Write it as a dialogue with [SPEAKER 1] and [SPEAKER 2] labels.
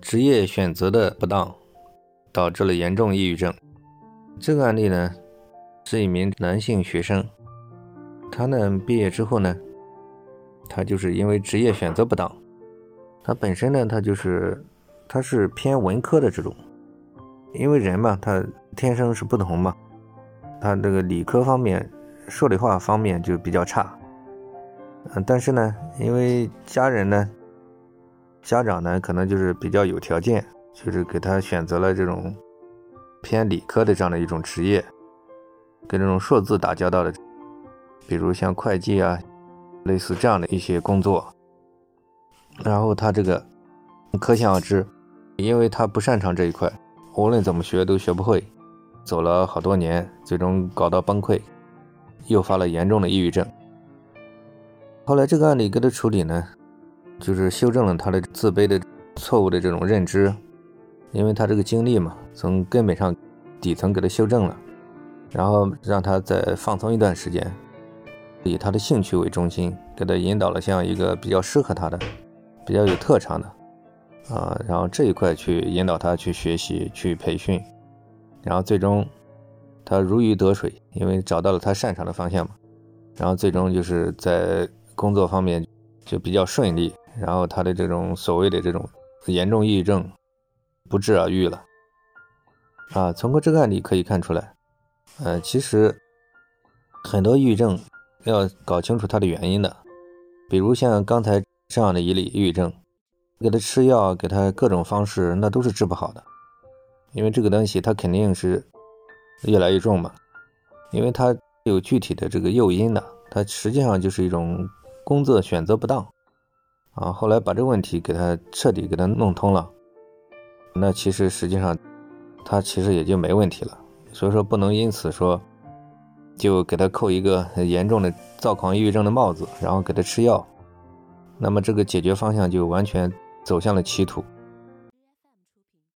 [SPEAKER 1] 职业选择的不当，导致了严重抑郁症。这个案例呢，是一名男性学生，他呢毕业之后呢，他就是因为职业选择不当，他本身呢他就是他是偏文科的这种，因为人嘛他天生是不同嘛，他这个理科方面、数理化方面就比较差，嗯，但是呢，因为家人呢。家长呢，可能就是比较有条件，就是给他选择了这种偏理科的这样的一种职业，跟这种数字打交道的，比如像会计啊，类似这样的一些工作。然后他这个可想而知，因为他不擅长这一块，无论怎么学都学不会，走了好多年，最终搞到崩溃，诱发了严重的抑郁症。后来这个案例给他处理呢？就是修正了他的自卑的错误的这种认知，因为他这个经历嘛，从根本上底层给他修正了，然后让他再放松一段时间，以他的兴趣为中心，给他引导了像一个比较适合他的、比较有特长的啊，然后这一块去引导他去学习、去培训，然后最终他如鱼得水，因为找到了他擅长的方向嘛，然后最终就是在工作方面就比较顺利。然后他的这种所谓的这种严重抑郁症不治而愈了啊！从过这个案例可以看出来，呃，其实很多抑郁症要搞清楚它的原因的，比如像刚才这样的一例抑郁症，给他吃药，给他各种方式，那都是治不好的，因为这个东西它肯定是越来越重嘛，因为它有具体的这个诱因的，它实际上就是一种工作选择不当。啊，后来把这个问题给他彻底给他弄通了，那其实实际上他其实也就没问题了。所以说不能因此说就给他扣一个严重的躁狂抑郁症的帽子，然后给他吃药，那么这个解决方向就完全走向了歧途。